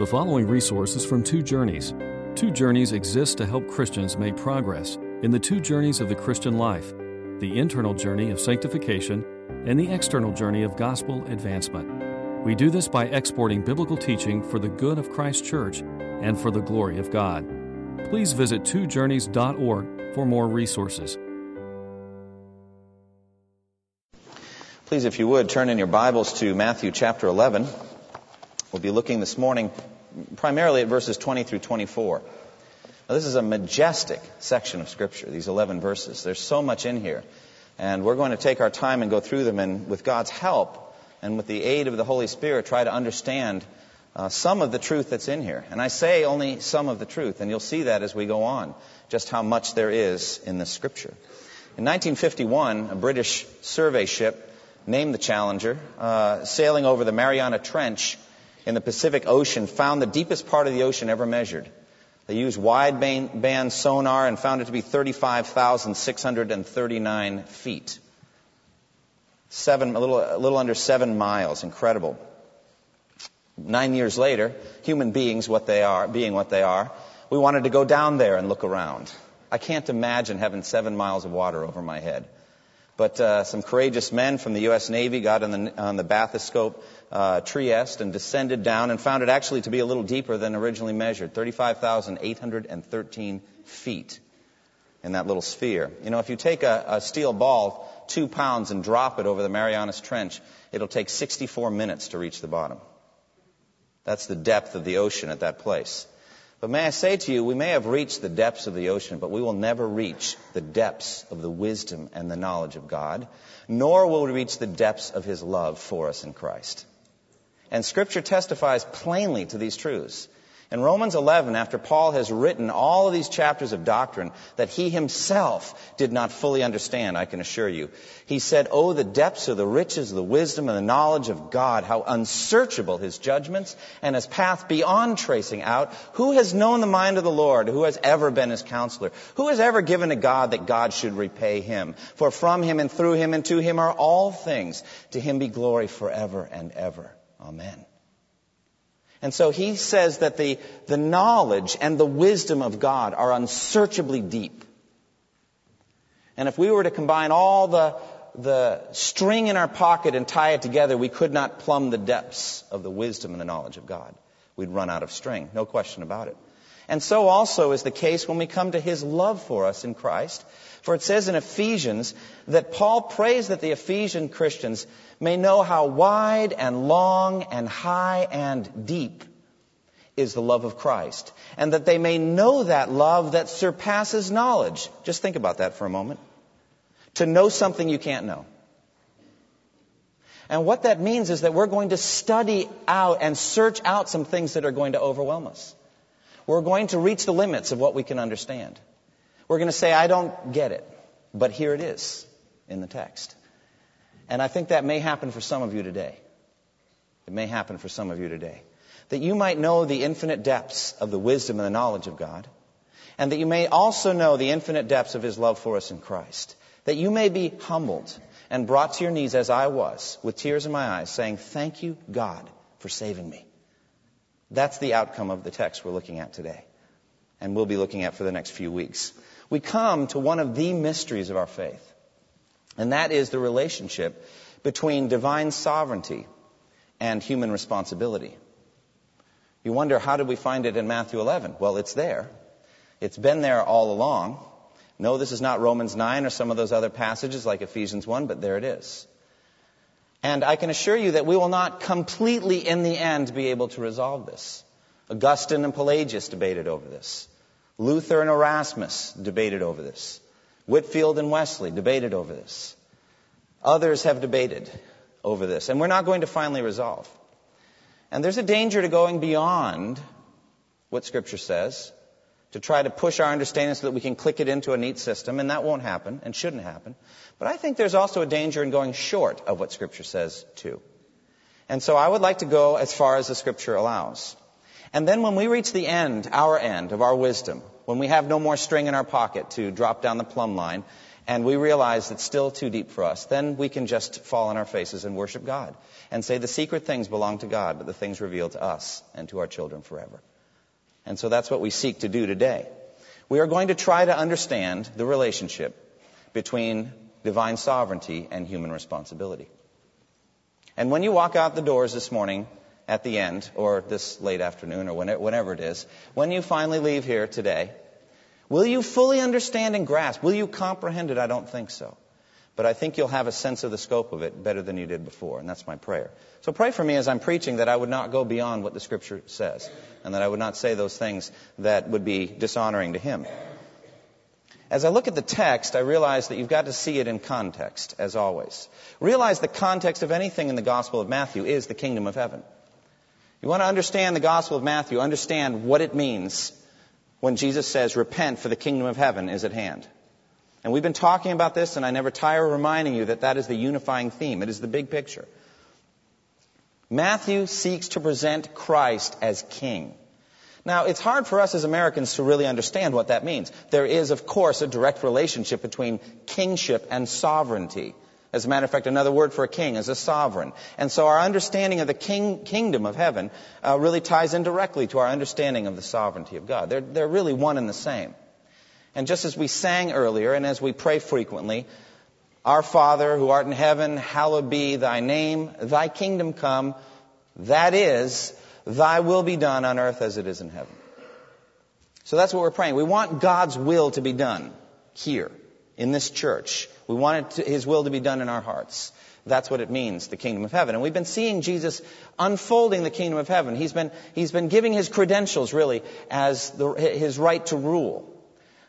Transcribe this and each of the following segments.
The following resources from Two Journeys. Two Journeys exists to help Christians make progress in the two journeys of the Christian life the internal journey of sanctification and the external journey of gospel advancement. We do this by exporting biblical teaching for the good of Christ's church and for the glory of God. Please visit twojourneys.org for more resources. Please, if you would, turn in your Bibles to Matthew chapter 11. We'll be looking this morning primarily at verses 20 through 24. Now, this is a majestic section of Scripture, these 11 verses. There's so much in here. And we're going to take our time and go through them, and with God's help and with the aid of the Holy Spirit, try to understand uh, some of the truth that's in here. And I say only some of the truth, and you'll see that as we go on, just how much there is in this Scripture. In 1951, a British survey ship named the Challenger, uh, sailing over the Mariana Trench in the Pacific Ocean, found the deepest part of the ocean ever measured. They used wideband sonar and found it to be 35,639 feet. Seven, a little, a little under seven miles. Incredible. Nine years later, human beings, what they are, being what they are, we wanted to go down there and look around. I can't imagine having seven miles of water over my head. But uh, some courageous men from the U.S. Navy got on the, on the bathoscope uh, Trieste and descended down and found it actually to be a little deeper than originally measured 35,813 feet in that little sphere. You know, if you take a, a steel ball, two pounds, and drop it over the Marianas Trench, it'll take 64 minutes to reach the bottom. That's the depth of the ocean at that place. But may I say to you, we may have reached the depths of the ocean, but we will never reach the depths of the wisdom and the knowledge of God, nor will we reach the depths of His love for us in Christ. And Scripture testifies plainly to these truths. In Romans 11, after Paul has written all of these chapters of doctrine that he himself did not fully understand, I can assure you, he said, Oh, the depths of the riches the wisdom and the knowledge of God, how unsearchable his judgments and his path beyond tracing out. Who has known the mind of the Lord? Who has ever been his counselor? Who has ever given to God that God should repay him? For from him and through him and to him are all things. To him be glory forever and ever. Amen. And so he says that the, the knowledge and the wisdom of God are unsearchably deep. And if we were to combine all the, the string in our pocket and tie it together, we could not plumb the depths of the wisdom and the knowledge of God. We'd run out of string. No question about it. And so also is the case when we come to his love for us in Christ. For it says in Ephesians that Paul prays that the Ephesian Christians may know how wide and long and high and deep is the love of Christ. And that they may know that love that surpasses knowledge. Just think about that for a moment. To know something you can't know. And what that means is that we're going to study out and search out some things that are going to overwhelm us. We're going to reach the limits of what we can understand. We're going to say, I don't get it. But here it is in the text. And I think that may happen for some of you today. It may happen for some of you today. That you might know the infinite depths of the wisdom and the knowledge of God. And that you may also know the infinite depths of His love for us in Christ. That you may be humbled and brought to your knees as I was, with tears in my eyes, saying, Thank you, God, for saving me. That's the outcome of the text we're looking at today. And we'll be looking at for the next few weeks we come to one of the mysteries of our faith. And that is the relationship between divine sovereignty and human responsibility. You wonder, how did we find it in Matthew 11? Well, it's there. It's been there all along. No, this is not Romans 9 or some of those other passages like Ephesians 1, but there it is. And I can assure you that we will not completely in the end be able to resolve this. Augustine and Pelagius debated over this. Luther and Erasmus debated over this. Whitefield and Wesley debated over this. Others have debated over this. And we're not going to finally resolve. And there's a danger to going beyond what Scripture says to try to push our understanding so that we can click it into a neat system, and that won't happen and shouldn't happen. But I think there's also a danger in going short of what Scripture says, too. And so I would like to go as far as the Scripture allows. And then when we reach the end, our end of our wisdom, when we have no more string in our pocket to drop down the plumb line, and we realize it's still too deep for us, then we can just fall on our faces and worship God and say the secret things belong to God, but the things revealed to us and to our children forever. And so that's what we seek to do today. We are going to try to understand the relationship between divine sovereignty and human responsibility. And when you walk out the doors this morning at the end, or this late afternoon, or whenever it is, when you finally leave here today, will you fully understand and grasp? Will you comprehend it? I don't think so. But I think you'll have a sense of the scope of it better than you did before, and that's my prayer. So pray for me as I'm preaching that I would not go beyond what the Scripture says, and that I would not say those things that would be dishonoring to Him. As I look at the text, I realize that you've got to see it in context, as always. Realize the context of anything in the Gospel of Matthew is the kingdom of heaven. You want to understand the Gospel of Matthew, understand what it means when Jesus says, Repent, for the kingdom of heaven is at hand. And we've been talking about this, and I never tire of reminding you that that is the unifying theme. It is the big picture. Matthew seeks to present Christ as king. Now, it's hard for us as Americans to really understand what that means. There is, of course, a direct relationship between kingship and sovereignty. As a matter of fact, another word for a king is a sovereign. And so our understanding of the king, kingdom of heaven uh, really ties in directly to our understanding of the sovereignty of God. They're, they're really one and the same. And just as we sang earlier and as we pray frequently, Our Father who art in heaven, hallowed be thy name, thy kingdom come, that is, thy will be done on earth as it is in heaven. So that's what we're praying. We want God's will to be done here in this church. We want to, His will to be done in our hearts. That's what it means, the kingdom of heaven. And we've been seeing Jesus unfolding the kingdom of heaven. He's been, he's been giving his credentials, really, as the, his right to rule.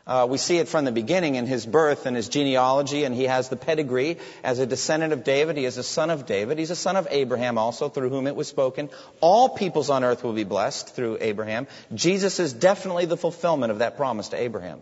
Uh, we see it from the beginning in his birth and his genealogy, and he has the pedigree as a descendant of David. He is a son of David. He's a son of Abraham also, through whom it was spoken. All peoples on earth will be blessed through Abraham. Jesus is definitely the fulfillment of that promise to Abraham.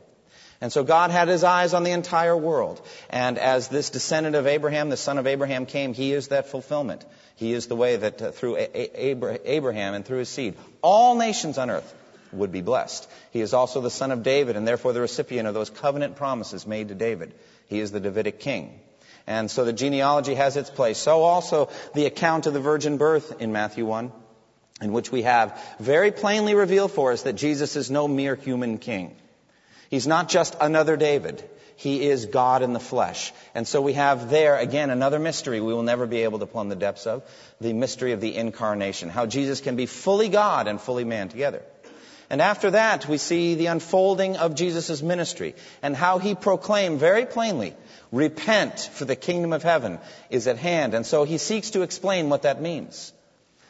And so God had his eyes on the entire world. And as this descendant of Abraham, the son of Abraham came, he is that fulfillment. He is the way that uh, through Abraham and through his seed, all nations on earth would be blessed. He is also the son of David and therefore the recipient of those covenant promises made to David. He is the Davidic king. And so the genealogy has its place. So also the account of the virgin birth in Matthew 1, in which we have very plainly revealed for us that Jesus is no mere human king. He's not just another David. He is God in the flesh. And so we have there, again, another mystery we will never be able to plumb the depths of the mystery of the incarnation. How Jesus can be fully God and fully man together. And after that, we see the unfolding of Jesus' ministry and how he proclaimed very plainly, repent for the kingdom of heaven is at hand. And so he seeks to explain what that means.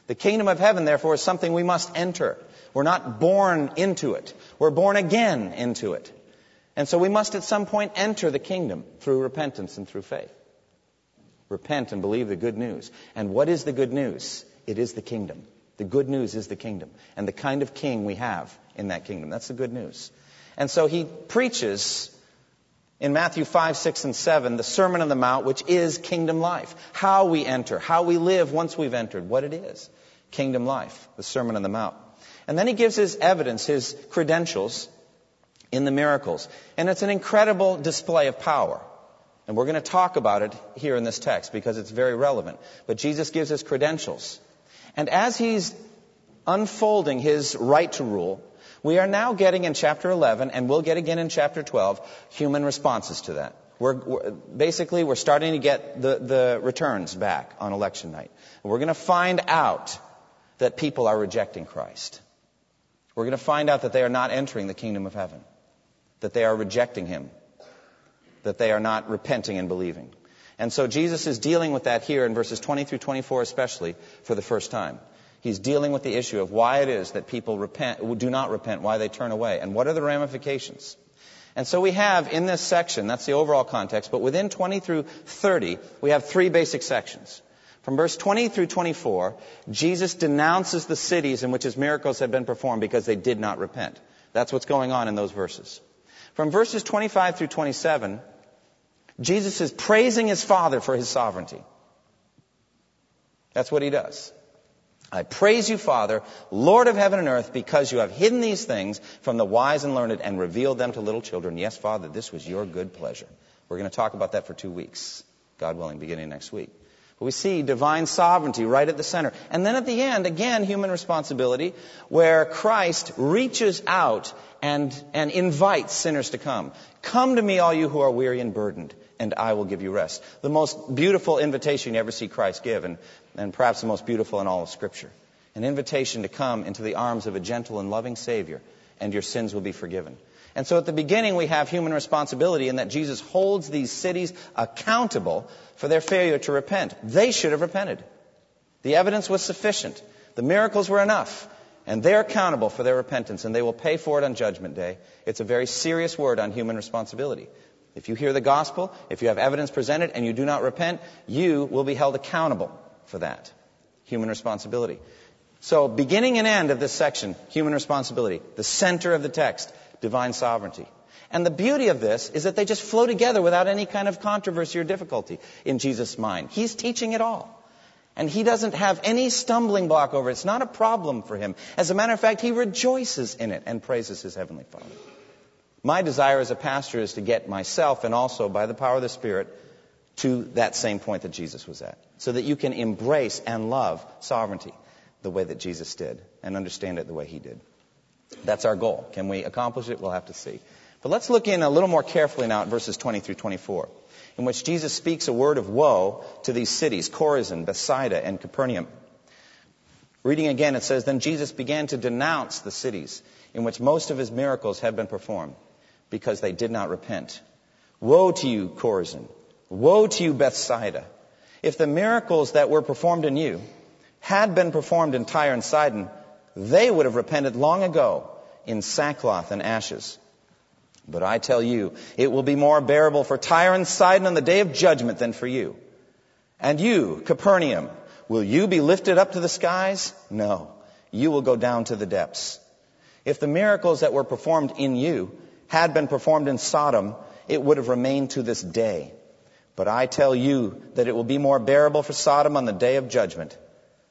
The kingdom of heaven, therefore, is something we must enter. We're not born into it. We're born again into it. And so we must at some point enter the kingdom through repentance and through faith. Repent and believe the good news. And what is the good news? It is the kingdom. The good news is the kingdom and the kind of king we have in that kingdom. That's the good news. And so he preaches in Matthew 5, 6, and 7 the Sermon on the Mount, which is kingdom life. How we enter, how we live once we've entered, what it is. Kingdom life, the Sermon on the Mount. And then he gives his evidence, his credentials in the miracles. And it's an incredible display of power. And we're going to talk about it here in this text because it's very relevant. But Jesus gives his credentials. And as he's unfolding his right to rule, we are now getting in chapter 11, and we'll get again in chapter 12, human responses to that. We're, we're, basically, we're starting to get the, the returns back on election night. We're going to find out that people are rejecting Christ. We're going to find out that they are not entering the kingdom of heaven, that they are rejecting Him, that they are not repenting and believing. And so Jesus is dealing with that here in verses 20 through 24 especially for the first time. He's dealing with the issue of why it is that people repent, do not repent, why they turn away, and what are the ramifications. And so we have in this section, that's the overall context, but within 20 through 30, we have three basic sections. From verse 20 through 24, Jesus denounces the cities in which his miracles had been performed because they did not repent. That's what's going on in those verses. From verses 25 through 27, Jesus is praising his Father for his sovereignty. That's what he does. I praise you, Father, Lord of heaven and earth, because you have hidden these things from the wise and learned and revealed them to little children. Yes, Father, this was your good pleasure. We're going to talk about that for two weeks, God willing, beginning next week. We see divine sovereignty right at the center. And then at the end, again, human responsibility, where Christ reaches out and, and invites sinners to come. Come to me, all you who are weary and burdened, and I will give you rest. The most beautiful invitation you ever see Christ give, and, and perhaps the most beautiful in all of Scripture. An invitation to come into the arms of a gentle and loving Savior, and your sins will be forgiven. And so at the beginning, we have human responsibility in that Jesus holds these cities accountable for their failure to repent. They should have repented. The evidence was sufficient. The miracles were enough. And they're accountable for their repentance, and they will pay for it on Judgment Day. It's a very serious word on human responsibility. If you hear the gospel, if you have evidence presented, and you do not repent, you will be held accountable for that. Human responsibility. So, beginning and end of this section, human responsibility. The center of the text, divine sovereignty. And the beauty of this is that they just flow together without any kind of controversy or difficulty in Jesus' mind. He's teaching it all. And he doesn't have any stumbling block over it. It's not a problem for him. As a matter of fact, he rejoices in it and praises his heavenly Father. My desire as a pastor is to get myself and also by the power of the Spirit to that same point that Jesus was at. So that you can embrace and love sovereignty the way that Jesus did and understand it the way he did. That's our goal. Can we accomplish it? We'll have to see. But let's look in a little more carefully now at verses 20 through 24, in which Jesus speaks a word of woe to these cities, Chorazin, Bethsaida, and Capernaum. Reading again, it says, Then Jesus began to denounce the cities in which most of his miracles had been performed, because they did not repent. Woe to you, Chorazin! Woe to you, Bethsaida! If the miracles that were performed in you had been performed in Tyre and Sidon, they would have repented long ago in sackcloth and ashes. But I tell you, it will be more bearable for Tyre and Sidon on the day of judgment than for you. And you, Capernaum, will you be lifted up to the skies? No, you will go down to the depths. If the miracles that were performed in you had been performed in Sodom, it would have remained to this day. But I tell you that it will be more bearable for Sodom on the day of judgment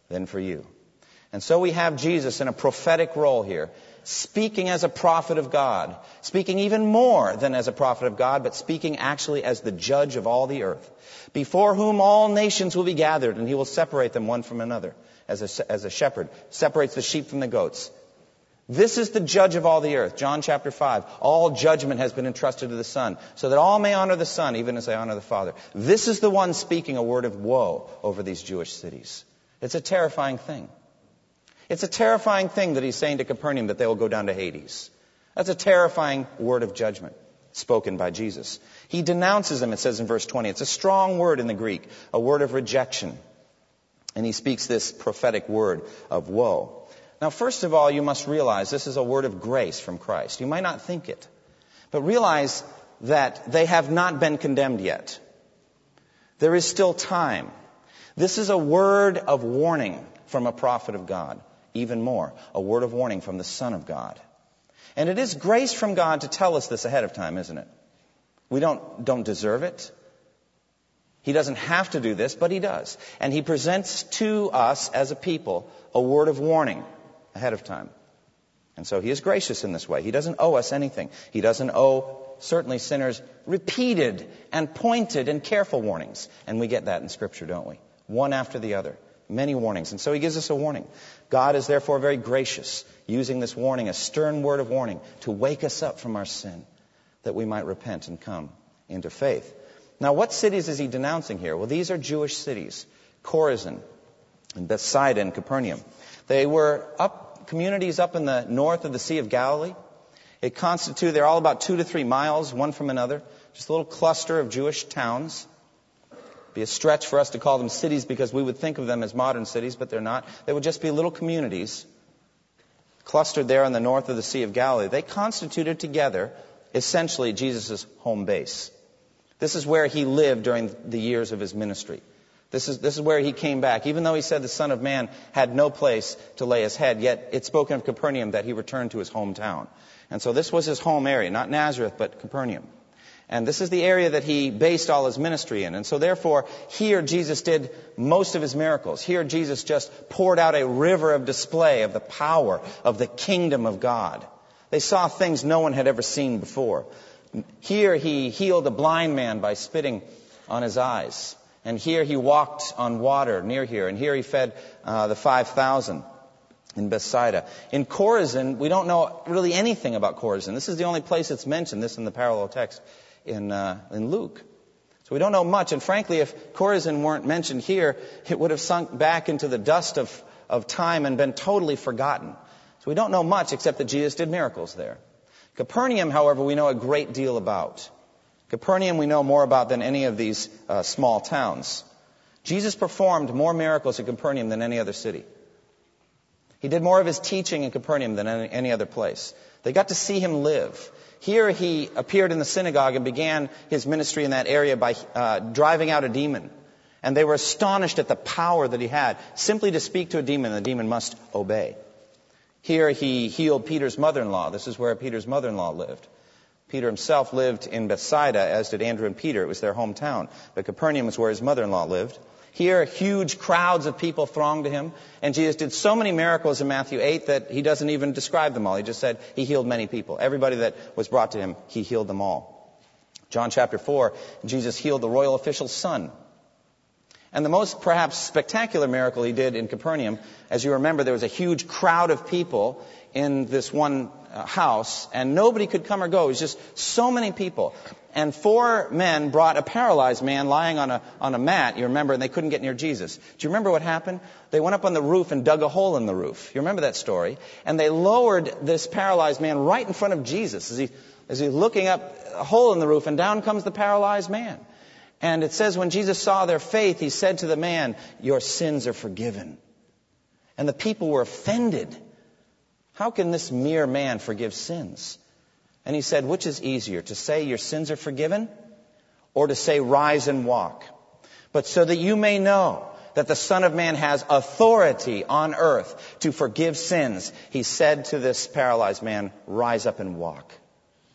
than for you. And so we have Jesus in a prophetic role here, speaking as a prophet of God, speaking even more than as a prophet of God, but speaking actually as the judge of all the earth, before whom all nations will be gathered, and he will separate them one from another, as a, as a shepherd separates the sheep from the goats. This is the judge of all the earth. John chapter 5. All judgment has been entrusted to the Son, so that all may honor the Son, even as they honor the Father. This is the one speaking a word of woe over these Jewish cities. It's a terrifying thing. It's a terrifying thing that he's saying to Capernaum that they will go down to Hades. That's a terrifying word of judgment spoken by Jesus. He denounces them, it says in verse 20. It's a strong word in the Greek, a word of rejection. And he speaks this prophetic word of woe. Now, first of all, you must realize this is a word of grace from Christ. You might not think it, but realize that they have not been condemned yet. There is still time. This is a word of warning from a prophet of God. Even more, a word of warning from the Son of God. And it is grace from God to tell us this ahead of time, isn't it? We don't, don't deserve it. He doesn't have to do this, but he does. And he presents to us as a people a word of warning ahead of time. And so he is gracious in this way. He doesn't owe us anything. He doesn't owe certainly sinners repeated and pointed and careful warnings. And we get that in Scripture, don't we? one after the other. Many warnings. And so he gives us a warning. God is therefore very gracious, using this warning, a stern word of warning, to wake us up from our sin, that we might repent and come into faith. Now, what cities is he denouncing here? Well, these are Jewish cities Chorazin and Bethsaida and Capernaum. They were up, communities up in the north of the Sea of Galilee. It constituted, they're all about two to three miles, one from another. Just a little cluster of Jewish towns be a stretch for us to call them cities because we would think of them as modern cities, but they're not. They would just be little communities clustered there in the north of the Sea of Galilee. They constituted together essentially Jesus' home base. This is where he lived during the years of his ministry. This is, this is where he came back. Even though he said the Son of Man had no place to lay his head, yet it's spoken of Capernaum that he returned to his hometown. And so this was his home area, not Nazareth, but Capernaum. And this is the area that he based all his ministry in. And so therefore, here Jesus did most of his miracles. Here Jesus just poured out a river of display of the power of the kingdom of God. They saw things no one had ever seen before. Here he healed a blind man by spitting on his eyes. And here he walked on water near here. And here he fed uh, the 5,000 in Bethsaida. In Chorazin, we don't know really anything about Chorazin. This is the only place it's mentioned, this in the parallel text in, uh, in Luke. So we don't know much. And frankly, if Chorazin weren't mentioned here, it would have sunk back into the dust of, of time and been totally forgotten. So we don't know much except that Jesus did miracles there. Capernaum, however, we know a great deal about. Capernaum we know more about than any of these uh, small towns. Jesus performed more miracles in Capernaum than any other city. He did more of his teaching in Capernaum than any, any other place. They got to see him live. Here he appeared in the synagogue and began his ministry in that area by uh, driving out a demon. And they were astonished at the power that he had. Simply to speak to a demon, the demon must obey. Here he healed Peter's mother-in-law. This is where Peter's mother-in-law lived. Peter himself lived in Bethsaida, as did Andrew and Peter. It was their hometown. But Capernaum was where his mother-in-law lived. Here, huge crowds of people thronged to him. And Jesus did so many miracles in Matthew 8 that he doesn't even describe them all. He just said he healed many people. Everybody that was brought to him, he healed them all. John chapter 4, Jesus healed the royal official's son. And the most perhaps spectacular miracle he did in Capernaum, as you remember, there was a huge crowd of people in this one house, and nobody could come or go. It was just so many people. And four men brought a paralyzed man lying on a, on a mat, you remember, and they couldn't get near Jesus. Do you remember what happened? They went up on the roof and dug a hole in the roof. You remember that story? And they lowered this paralyzed man right in front of Jesus as he, as he's looking up a hole in the roof, and down comes the paralyzed man. And it says, when Jesus saw their faith, he said to the man, Your sins are forgiven. And the people were offended. How can this mere man forgive sins? And he said, Which is easier, to say your sins are forgiven, or to say rise and walk? But so that you may know that the Son of Man has authority on earth to forgive sins, he said to this paralyzed man, Rise up and walk.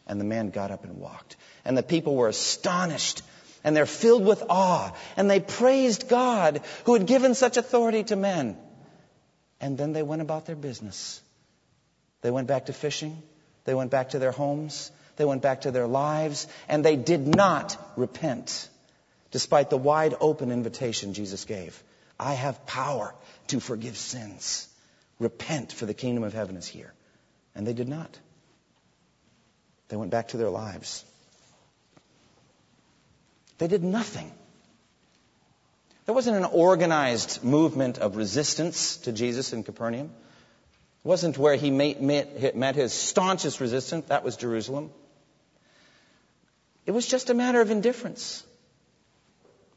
And the man got up and walked. And the people were astonished and they're filled with awe and they praised God who had given such authority to men. And then they went about their business. They went back to fishing. They went back to their homes. They went back to their lives and they did not repent despite the wide open invitation Jesus gave. I have power to forgive sins. Repent for the kingdom of heaven is here. And they did not. They went back to their lives. They did nothing. There wasn't an organized movement of resistance to Jesus in Capernaum. Wasn't where he met, his staunchest resistance. That was Jerusalem. It was just a matter of indifference.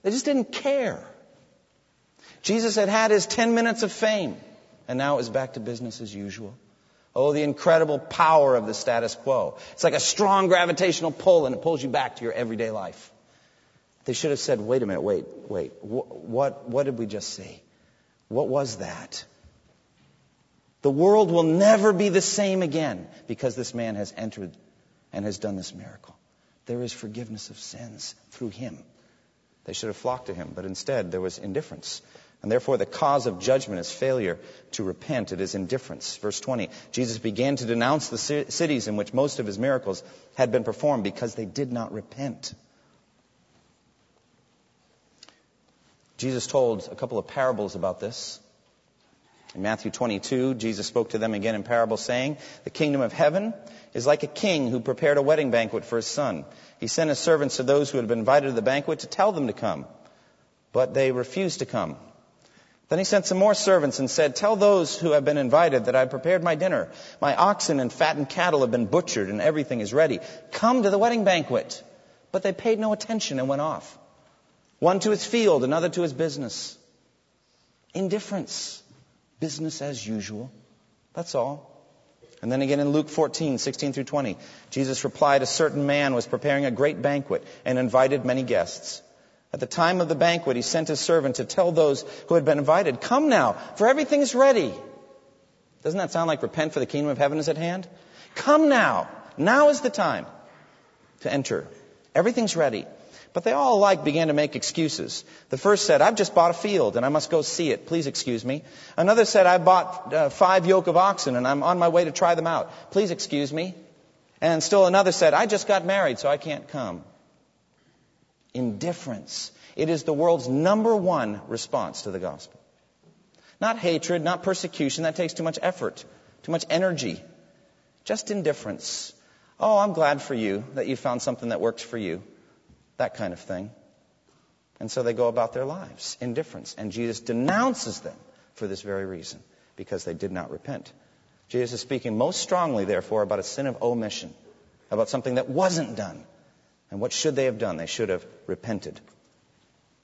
They just didn't care. Jesus had had his 10 minutes of fame, and now it was back to business as usual. Oh, the incredible power of the status quo. It's like a strong gravitational pull, and it pulls you back to your everyday life. They should have said, wait a minute, wait, wait. What, what did we just see? What was that? The world will never be the same again because this man has entered and has done this miracle. There is forgiveness of sins through him. They should have flocked to him, but instead there was indifference. And therefore, the cause of judgment is failure to repent. It is indifference. Verse 20 Jesus began to denounce the cities in which most of his miracles had been performed because they did not repent. Jesus told a couple of parables about this. In Matthew 22, Jesus spoke to them again in parable, saying, The kingdom of heaven is like a king who prepared a wedding banquet for his son. He sent his servants to those who had been invited to the banquet to tell them to come, but they refused to come. Then he sent some more servants and said, Tell those who have been invited that I have prepared my dinner. My oxen and fattened cattle have been butchered and everything is ready. Come to the wedding banquet. But they paid no attention and went off. One to his field, another to his business. Indifference. Business as usual. That's all. And then again in Luke 14, 16 through 20, Jesus replied, A certain man was preparing a great banquet and invited many guests. At the time of the banquet, he sent his servant to tell those who had been invited, Come now, for everything's ready. Doesn't that sound like repent for the kingdom of heaven is at hand? Come now. Now is the time to enter. Everything's ready. But they all alike began to make excuses. The first said, I've just bought a field and I must go see it. Please excuse me. Another said, I bought uh, five yoke of oxen and I'm on my way to try them out. Please excuse me. And still another said, I just got married, so I can't come. Indifference. It is the world's number one response to the gospel. Not hatred, not persecution. That takes too much effort, too much energy. Just indifference. Oh, I'm glad for you that you found something that works for you. That kind of thing. And so they go about their lives, in indifference. And Jesus denounces them for this very reason, because they did not repent. Jesus is speaking most strongly, therefore, about a sin of omission, about something that wasn't done. And what should they have done? They should have repented.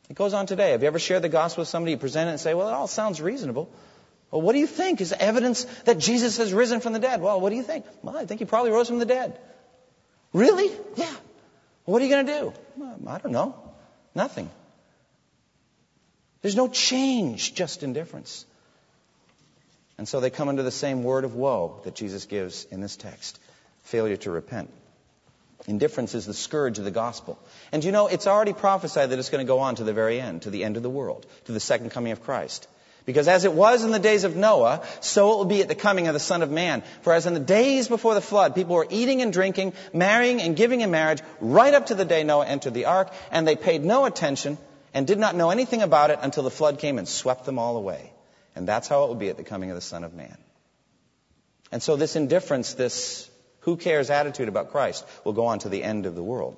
It goes on today. Have you ever shared the gospel with somebody? You present it and say, well, it all sounds reasonable. Well, what do you think is evidence that Jesus has risen from the dead? Well, what do you think? Well, I think he probably rose from the dead. Really? Yeah. What are you going to do? I don't know. Nothing. There's no change, just indifference. And so they come under the same word of woe that Jesus gives in this text failure to repent. Indifference is the scourge of the gospel. And you know, it's already prophesied that it's going to go on to the very end, to the end of the world, to the second coming of Christ. Because as it was in the days of Noah, so it will be at the coming of the Son of Man. For as in the days before the flood, people were eating and drinking, marrying and giving in marriage, right up to the day Noah entered the ark, and they paid no attention and did not know anything about it until the flood came and swept them all away. And that's how it will be at the coming of the Son of Man. And so this indifference, this who cares attitude about Christ will go on to the end of the world.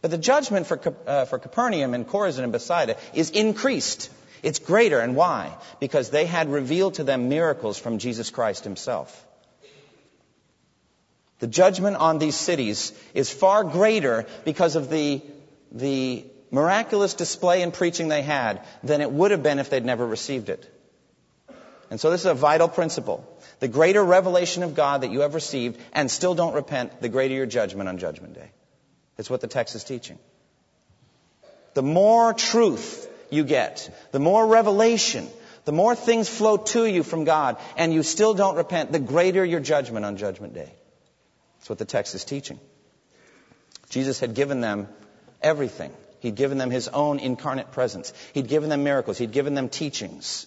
But the judgment for, uh, for Capernaum and Chorazin and Bethsaida is increased. It's greater. And why? Because they had revealed to them miracles from Jesus Christ himself. The judgment on these cities is far greater because of the, the miraculous display and preaching they had than it would have been if they'd never received it. And so this is a vital principle. The greater revelation of God that you have received and still don't repent, the greater your judgment on Judgment Day. That's what the text is teaching. The more truth you get, the more revelation, the more things flow to you from God, and you still don't repent, the greater your judgment on Judgment Day. That's what the text is teaching. Jesus had given them everything. He'd given them his own incarnate presence. He'd given them miracles. He'd given them teachings.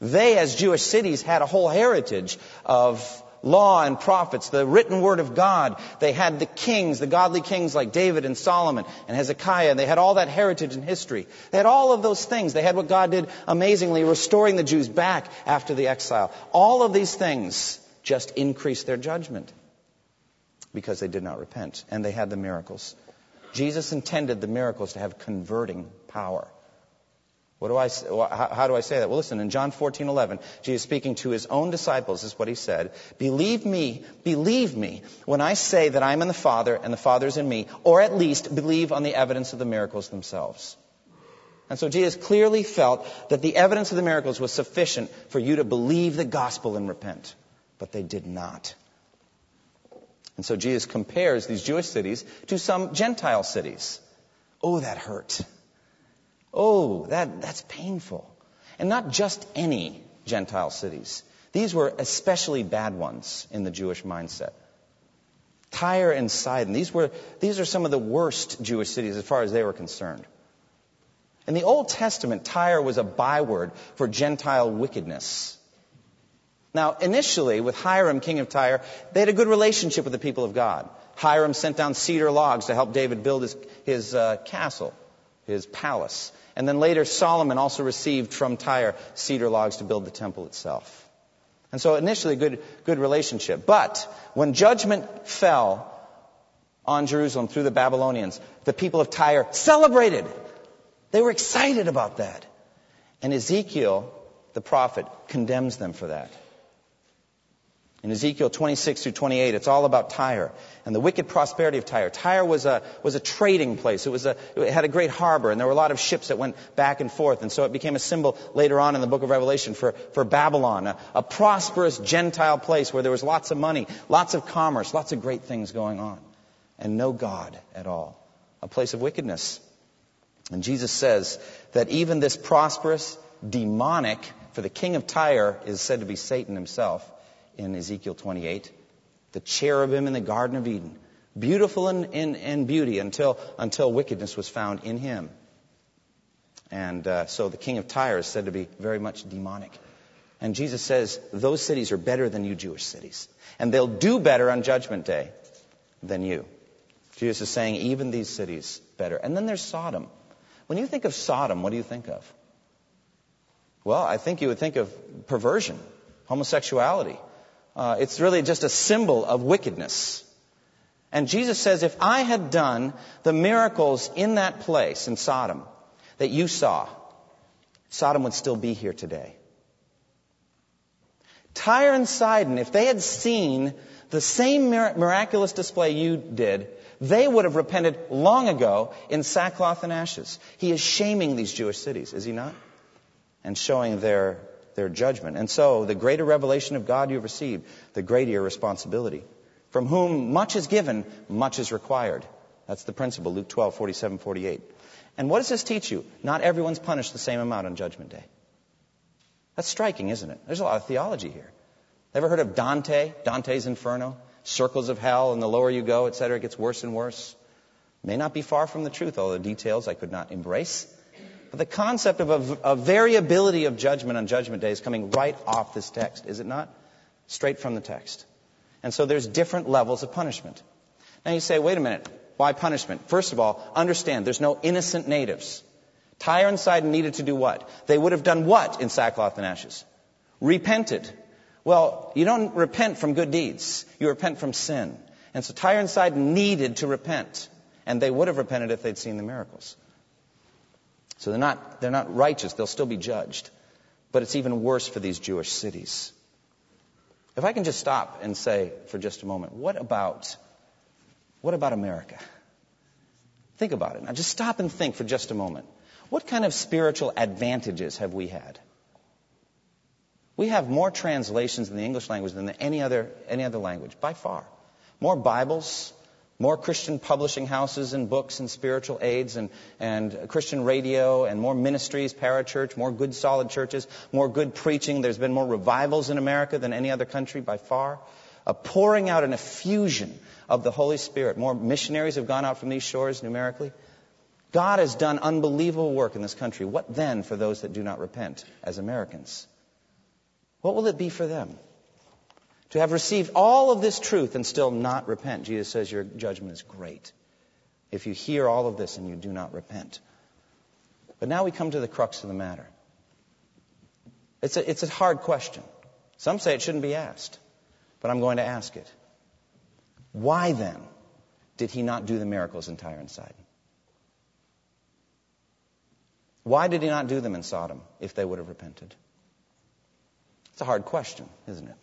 They, as Jewish cities, had a whole heritage of law and prophets, the written word of God. They had the kings, the godly kings like David and Solomon and Hezekiah. And they had all that heritage and history. They had all of those things. They had what God did amazingly, restoring the Jews back after the exile. All of these things just increased their judgment because they did not repent. And they had the miracles. Jesus intended the miracles to have converting power. What do I, how do I say that? Well, listen, in John 14, 11, Jesus speaking to his own disciples, is what he said. Believe me, believe me when I say that I'm in the Father and the Father is in me, or at least believe on the evidence of the miracles themselves. And so Jesus clearly felt that the evidence of the miracles was sufficient for you to believe the gospel and repent. But they did not. And so Jesus compares these Jewish cities to some Gentile cities. Oh, that hurt. Oh, that, that's painful. And not just any Gentile cities. These were especially bad ones in the Jewish mindset. Tyre and Sidon, these, were, these are some of the worst Jewish cities as far as they were concerned. In the Old Testament, Tyre was a byword for Gentile wickedness. Now, initially, with Hiram, king of Tyre, they had a good relationship with the people of God. Hiram sent down cedar logs to help David build his, his uh, castle, his palace. And then later, Solomon also received from Tyre cedar logs to build the temple itself. And so initially, good, good relationship. But when judgment fell on Jerusalem through the Babylonians, the people of Tyre celebrated. They were excited about that. And Ezekiel, the prophet, condemns them for that. In Ezekiel 26 through 28, it's all about Tyre and the wicked prosperity of Tyre. Tyre was a, was a trading place. It, was a, it had a great harbor, and there were a lot of ships that went back and forth. And so it became a symbol later on in the book of Revelation for, for Babylon, a, a prosperous Gentile place where there was lots of money, lots of commerce, lots of great things going on, and no God at all. A place of wickedness. And Jesus says that even this prosperous, demonic, for the king of Tyre is said to be Satan himself, in Ezekiel 28, the cherubim in the Garden of Eden, beautiful in, in, in beauty until, until wickedness was found in him. And uh, so the king of Tyre is said to be very much demonic. And Jesus says those cities are better than you Jewish cities. And they'll do better on Judgment Day. than you. Jesus is saying, even these cities better. And then there's Sodom. When you think of Sodom, what do you think of? Well, I think you would think of perversion, homosexuality. Uh, it's really just a symbol of wickedness. And Jesus says, if I had done the miracles in that place, in Sodom, that you saw, Sodom would still be here today. Tyre and Sidon, if they had seen the same miraculous display you did, they would have repented long ago in sackcloth and ashes. He is shaming these Jewish cities, is he not? And showing their, their judgment. And so, the greater revelation of God you've received, the greater your responsibility. From whom much is given, much is required. That's the principle, Luke 12, 47, 48. And what does this teach you? Not everyone's punished the same amount on Judgment Day. That's striking, isn't it? There's a lot of theology here. Ever heard of Dante? Dante's Inferno? Circles of hell, and the lower you go, etc., it gets worse and worse. May not be far from the truth, although the details I could not embrace. But the concept of a, a variability of judgment on Judgment Day is coming right off this text, is it not? Straight from the text. And so there's different levels of punishment. Now you say, wait a minute, why punishment? First of all, understand there's no innocent natives. Tyre and Sidon needed to do what? They would have done what in sackcloth and ashes? Repented. Well, you don't repent from good deeds. You repent from sin. And so Tyre and Sidon needed to repent. And they would have repented if they'd seen the miracles. So they're not, they're not righteous. They'll still be judged. But it's even worse for these Jewish cities. If I can just stop and say for just a moment, what about, what about America? Think about it. Now just stop and think for just a moment. What kind of spiritual advantages have we had? We have more translations in the English language than any other, any other language, by far. More Bibles, more Christian publishing houses and books and spiritual aids and, and Christian radio and more ministries, parachurch, more good solid churches, more good preaching. There's been more revivals in America than any other country by far. A pouring out and effusion of the Holy Spirit. More missionaries have gone out from these shores numerically. God has done unbelievable work in this country. What then for those that do not repent as Americans? What will it be for them? To have received all of this truth and still not repent. Jesus says your judgment is great. If you hear all of this and you do not repent. But now we come to the crux of the matter. It's a, it's a hard question. Some say it shouldn't be asked, but I'm going to ask it. Why then did he not do the miracles in Tyre and Sidon? Why did he not do them in Sodom if they would have repented? It's a hard question, isn't it?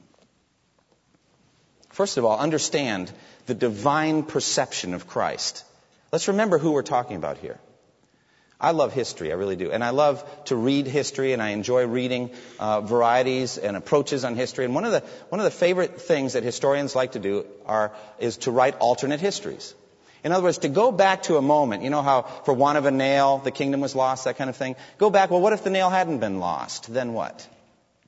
First of all, understand the divine perception of Christ. Let's remember who we're talking about here. I love history, I really do. And I love to read history, and I enjoy reading uh, varieties and approaches on history. And one of, the, one of the favorite things that historians like to do are, is to write alternate histories. In other words, to go back to a moment, you know how for want of a nail the kingdom was lost, that kind of thing. Go back, well, what if the nail hadn't been lost? Then what?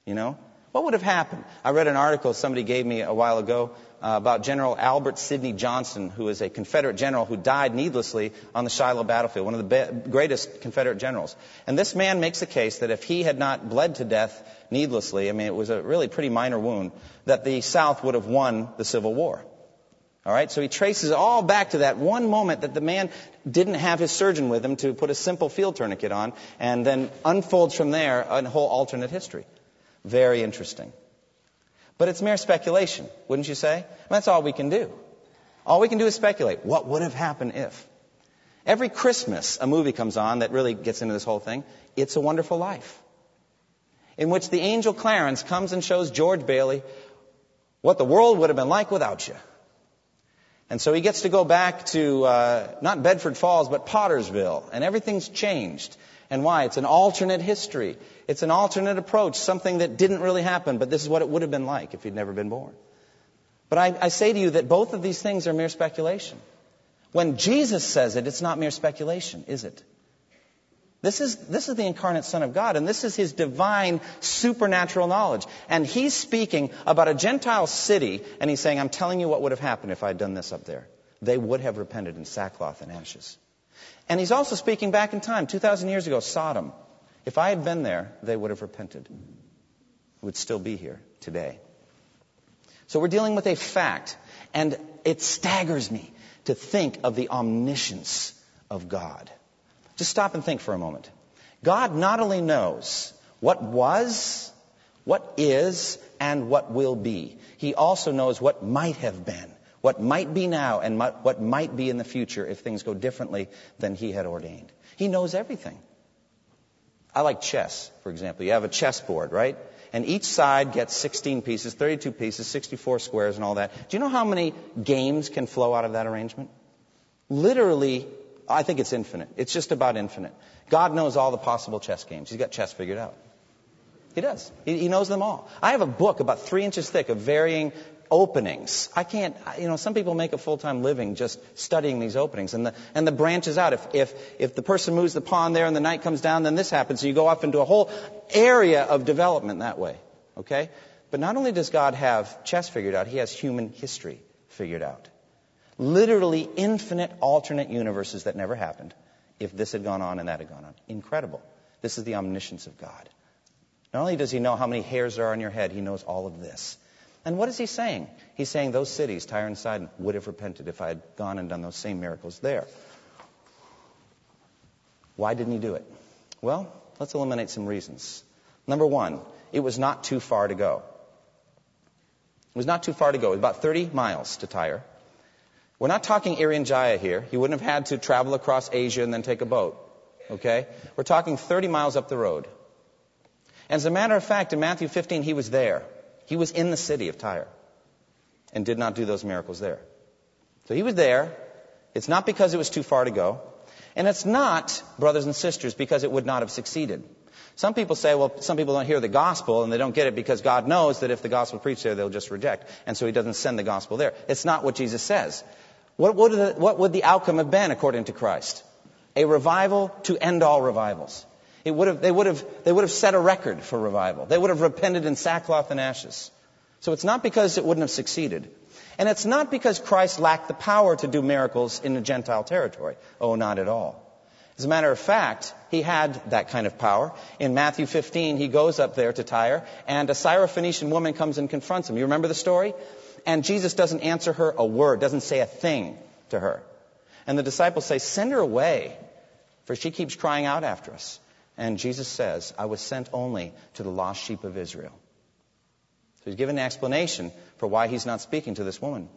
You know? What would have happened? I read an article somebody gave me a while ago uh, about General Albert Sidney Johnston, who is a Confederate general who died needlessly on the Shiloh battlefield, one of the be- greatest Confederate generals. And this man makes a case that if he had not bled to death needlessly, I mean, it was a really pretty minor wound, that the South would have won the Civil War. All right, so he traces all back to that one moment that the man didn't have his surgeon with him to put a simple field tourniquet on, and then unfolds from there a whole alternate history. Very interesting. But it's mere speculation, wouldn't you say? That's all we can do. All we can do is speculate. What would have happened if? Every Christmas, a movie comes on that really gets into this whole thing. It's a Wonderful Life. In which the angel Clarence comes and shows George Bailey what the world would have been like without you. And so he gets to go back to, uh, not Bedford Falls, but Pottersville. And everything's changed. And why? It's an alternate history. It's an alternate approach, something that didn't really happen, but this is what it would have been like if he'd never been born. But I, I say to you that both of these things are mere speculation. When Jesus says it, it's not mere speculation, is it? This is, this is the incarnate Son of God, and this is His divine supernatural knowledge. And He's speaking about a Gentile city, and He's saying, I'm telling you what would have happened if I'd done this up there. They would have repented in sackcloth and ashes. And He's also speaking back in time, 2,000 years ago, Sodom. If I had been there, they would have repented. Would still be here today. So we're dealing with a fact. And it staggers me to think of the omniscience of God. Just stop and think for a moment. God not only knows what was, what is, and what will be, He also knows what might have been, what might be now, and what might be in the future if things go differently than He had ordained. He knows everything. I like chess, for example. You have a chessboard, right? And each side gets 16 pieces, 32 pieces, 64 squares, and all that. Do you know how many games can flow out of that arrangement? Literally, I think it's infinite. It's just about infinite. God knows all the possible chess games. He's got chess figured out. He does. He, knows them all. I have a book about three inches thick of varying openings. I can't, you know, some people make a full-time living just studying these openings and the, and the branches out. If, if, if the person moves the pawn there and the knight comes down, then this happens. So you go off into a whole area of development that way. Okay? But not only does God have chess figured out, He has human history figured out. Literally infinite alternate universes that never happened if this had gone on and that had gone on. Incredible. This is the omniscience of God. Not only does He know how many hairs there are on your head, He knows all of this. And what is he saying? He's saying those cities, Tyre and Sidon, would have repented if I had gone and done those same miracles there. Why didn't he do it? Well, let's eliminate some reasons. Number one, it was not too far to go. It was not too far to go. It was about 30 miles to Tyre. We're not talking Irian here. He wouldn't have had to travel across Asia and then take a boat. Okay? We're talking 30 miles up the road. And as a matter of fact, in Matthew 15, he was there. He was in the city of Tyre and did not do those miracles there. So he was there. It's not because it was too far to go. And it's not, brothers and sisters, because it would not have succeeded. Some people say, well, some people don't hear the gospel and they don't get it because God knows that if the gospel preached there, they'll just reject. And so he doesn't send the gospel there. It's not what Jesus says. What would, the, what would the outcome have been according to Christ? A revival to end all revivals. It would have, they, would have, they would have set a record for revival. They would have repented in sackcloth and ashes. So it's not because it wouldn't have succeeded. And it's not because Christ lacked the power to do miracles in the Gentile territory. Oh, not at all. As a matter of fact, he had that kind of power. In Matthew 15, he goes up there to Tyre, and a Syrophoenician woman comes and confronts him. You remember the story? And Jesus doesn't answer her a word, doesn't say a thing to her. And the disciples say, Send her away, for she keeps crying out after us. And Jesus says, I was sent only to the lost sheep of Israel. So he's given an explanation for why he's not speaking to this woman.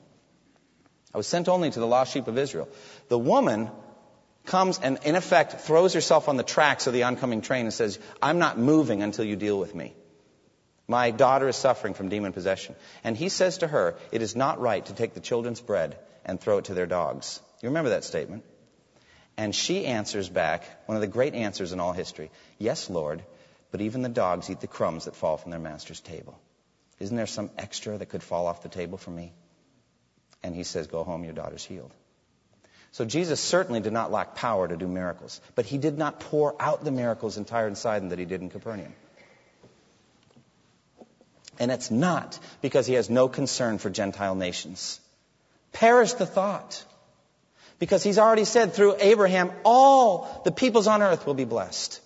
I was sent only to the lost sheep of Israel. The woman comes and, in effect, throws herself on the tracks of the oncoming train and says, I'm not moving until you deal with me. My daughter is suffering from demon possession. And he says to her, It is not right to take the children's bread and throw it to their dogs. You remember that statement? And she answers back, one of the great answers in all history Yes, Lord, but even the dogs eat the crumbs that fall from their master's table. Isn't there some extra that could fall off the table for me? And he says, Go home, your daughter's healed. So Jesus certainly did not lack power to do miracles, but he did not pour out the miracles in Tyre and Sidon that he did in Capernaum. And it's not because he has no concern for Gentile nations. Perish the thought. Because he's already said through Abraham, all the peoples on earth will be blessed.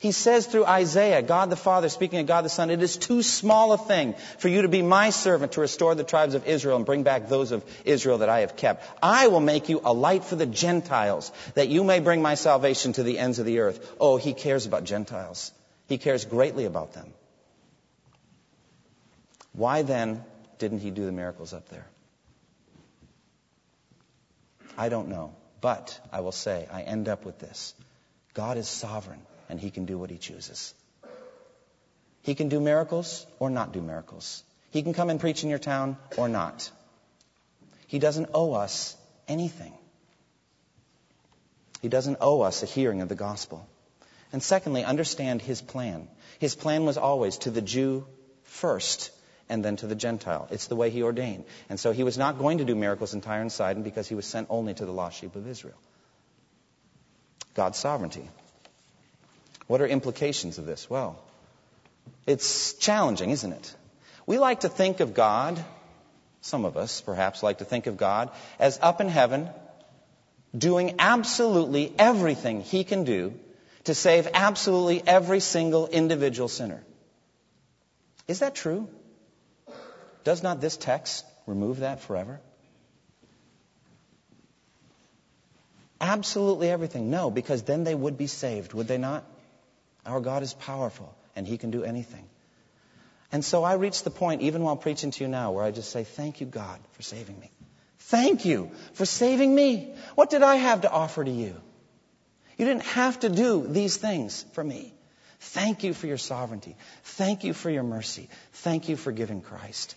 He says through Isaiah, God the Father speaking of God the Son, it is too small a thing for you to be my servant to restore the tribes of Israel and bring back those of Israel that I have kept. I will make you a light for the Gentiles, that you may bring my salvation to the ends of the earth. Oh, he cares about Gentiles. He cares greatly about them. Why then didn't he do the miracles up there? I don't know. But I will say, I end up with this God is sovereign, and He can do what He chooses. He can do miracles or not do miracles. He can come and preach in your town or not. He doesn't owe us anything. He doesn't owe us a hearing of the gospel. And secondly, understand his plan. His plan was always to the Jew first and then to the Gentile. It's the way he ordained. And so he was not going to do miracles in Tyre and Sidon because he was sent only to the lost sheep of Israel. God's sovereignty. What are implications of this? Well, it's challenging, isn't it? We like to think of God, some of us perhaps like to think of God, as up in heaven, doing absolutely everything he can do to save absolutely every single individual sinner. Is that true? Does not this text remove that forever? Absolutely everything. No, because then they would be saved, would they not? Our God is powerful and He can do anything. And so I reached the point, even while preaching to you now, where I just say, Thank you, God, for saving me. Thank you for saving me. What did I have to offer to you? You didn't have to do these things for me. Thank you for your sovereignty. Thank you for your mercy. Thank you for giving Christ.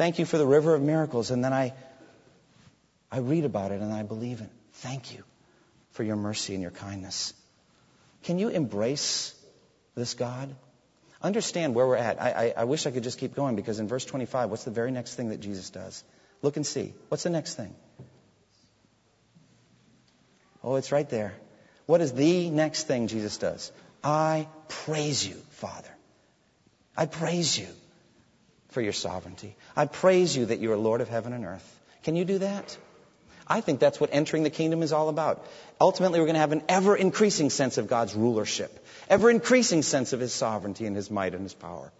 Thank you for the river of miracles. And then I, I read about it and I believe it. Thank you for your mercy and your kindness. Can you embrace this God? Understand where we're at. I, I, I wish I could just keep going because in verse 25, what's the very next thing that Jesus does? Look and see. What's the next thing? Oh, it's right there. What is the next thing Jesus does? I praise you, Father. I praise you for your sovereignty. I praise you that you are Lord of heaven and earth. Can you do that? I think that's what entering the kingdom is all about. Ultimately, we're going to have an ever increasing sense of God's rulership, ever increasing sense of His sovereignty and His might and His power.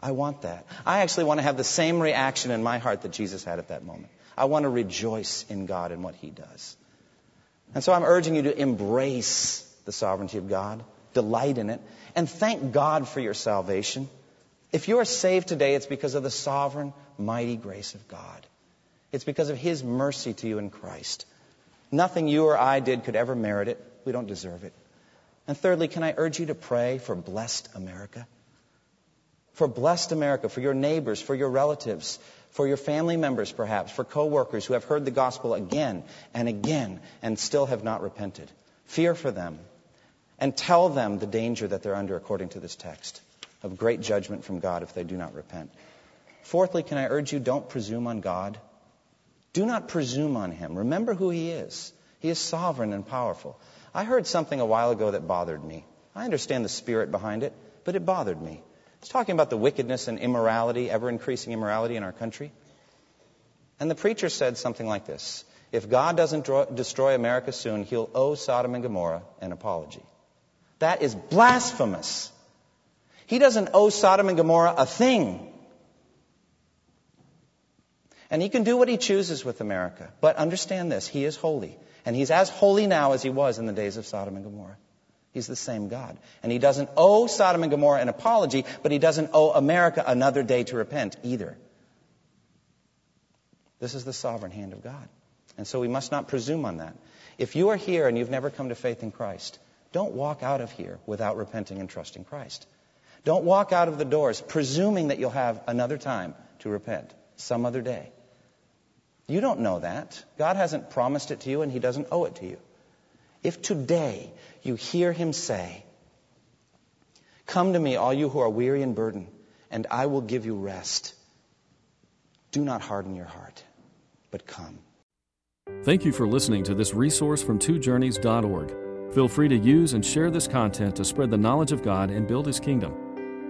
I want that. I actually want to have the same reaction in my heart that Jesus had at that moment. I want to rejoice in God and what He does. And so I'm urging you to embrace the sovereignty of God delight in it, and thank God for your salvation. If you are saved today, it's because of the sovereign, mighty grace of God. It's because of His mercy to you in Christ. Nothing you or I did could ever merit it. We don't deserve it. And thirdly, can I urge you to pray for blessed America? For blessed America, for your neighbors, for your relatives, for your family members perhaps, for coworkers who have heard the gospel again and again and still have not repented. Fear for them and tell them the danger that they're under according to this text of great judgment from God if they do not repent. Fourthly, can I urge you, don't presume on God. Do not presume on Him. Remember who He is. He is sovereign and powerful. I heard something a while ago that bothered me. I understand the spirit behind it, but it bothered me. It's talking about the wickedness and immorality, ever increasing immorality in our country. And the preacher said something like this If God doesn't destroy America soon, he'll owe Sodom and Gomorrah an apology. That is blasphemous. He doesn't owe Sodom and Gomorrah a thing. And he can do what he chooses with America. But understand this, he is holy. And he's as holy now as he was in the days of Sodom and Gomorrah. He's the same God. And he doesn't owe Sodom and Gomorrah an apology, but he doesn't owe America another day to repent either. This is the sovereign hand of God. And so we must not presume on that. If you are here and you've never come to faith in Christ, don't walk out of here without repenting and trusting Christ. Don't walk out of the doors presuming that you'll have another time to repent some other day. You don't know that. God hasn't promised it to you and He doesn't owe it to you. If today you hear Him say, Come to me, all you who are weary and burdened, and I will give you rest. Do not harden your heart, but come. Thank you for listening to this resource from twojourneys.org. Feel free to use and share this content to spread the knowledge of God and build His kingdom.